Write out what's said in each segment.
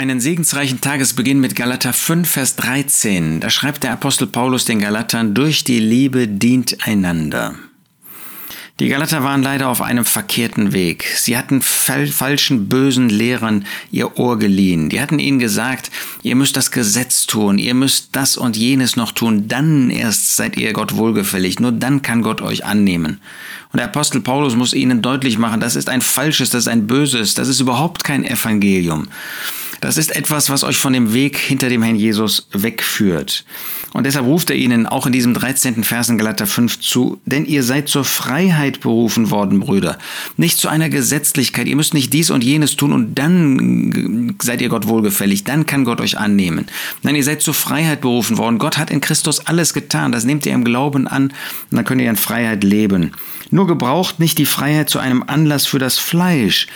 Einen segensreichen Tagesbeginn mit Galater 5, Vers 13. Da schreibt der Apostel Paulus den Galatern, durch die Liebe dient einander. Die Galater waren leider auf einem verkehrten Weg. Sie hatten falschen, bösen Lehrern ihr Ohr geliehen. Die hatten ihnen gesagt, ihr müsst das Gesetz tun, ihr müsst das und jenes noch tun, dann erst seid ihr Gott wohlgefällig, nur dann kann Gott euch annehmen. Und der Apostel Paulus muss ihnen deutlich machen, das ist ein falsches, das ist ein böses, das ist überhaupt kein Evangelium. Das ist etwas, was euch von dem Weg hinter dem Herrn Jesus wegführt. Und deshalb ruft er ihnen auch in diesem 13. Versen Galater 5 zu, denn ihr seid zur Freiheit berufen worden, Brüder, nicht zu einer Gesetzlichkeit. Ihr müsst nicht dies und jenes tun und dann seid ihr Gott wohlgefällig, dann kann Gott euch annehmen. Nein, ihr seid zur Freiheit berufen worden. Gott hat in Christus alles getan. Das nehmt ihr im Glauben an und dann könnt ihr in Freiheit leben. Nur gebraucht nicht die Freiheit zu einem Anlass für das Fleisch.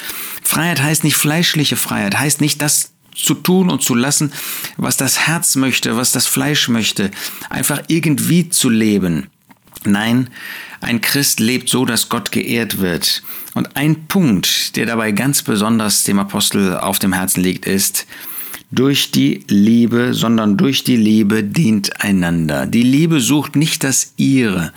Freiheit heißt nicht fleischliche Freiheit, heißt nicht das zu tun und zu lassen, was das Herz möchte, was das Fleisch möchte, einfach irgendwie zu leben. Nein, ein Christ lebt so, dass Gott geehrt wird. Und ein Punkt, der dabei ganz besonders dem Apostel auf dem Herzen liegt, ist, durch die Liebe, sondern durch die Liebe dient einander. Die Liebe sucht nicht das ihre.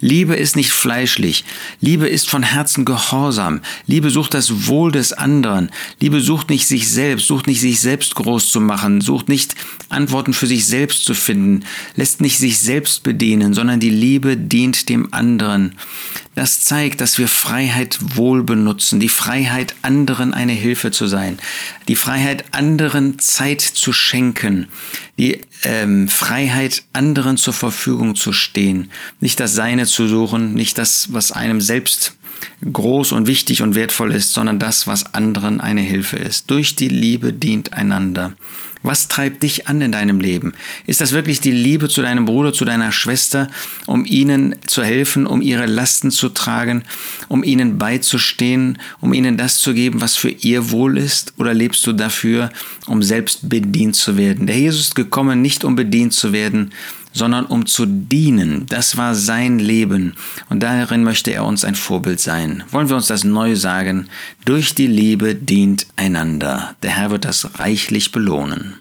Liebe ist nicht fleischlich. Liebe ist von Herzen gehorsam. Liebe sucht das Wohl des anderen. Liebe sucht nicht sich selbst, sucht nicht sich selbst groß zu machen, sucht nicht Antworten für sich selbst zu finden, lässt nicht sich selbst bedienen, sondern die Liebe dient dem anderen. Das zeigt, dass wir Freiheit wohl benutzen, die Freiheit, anderen eine Hilfe zu sein, die Freiheit, anderen Zeit zu schenken, die ähm, Freiheit, anderen zur Verfügung zu stehen, nicht das Seine zu suchen, nicht das, was einem selbst groß und wichtig und wertvoll ist, sondern das, was anderen eine Hilfe ist. Durch die Liebe dient einander. Was treibt dich an in deinem Leben? Ist das wirklich die Liebe zu deinem Bruder, zu deiner Schwester, um ihnen zu helfen, um ihre Lasten zu tragen, um ihnen beizustehen, um ihnen das zu geben, was für ihr Wohl ist? Oder lebst du dafür, um selbst bedient zu werden? Der Jesus ist gekommen, nicht um bedient zu werden, sondern um zu dienen. Das war sein Leben und darin möchte er uns ein Vorbild sein. Wollen wir uns das neu sagen? Durch die Liebe dient einander. Der Herr wird das reichlich belohnen.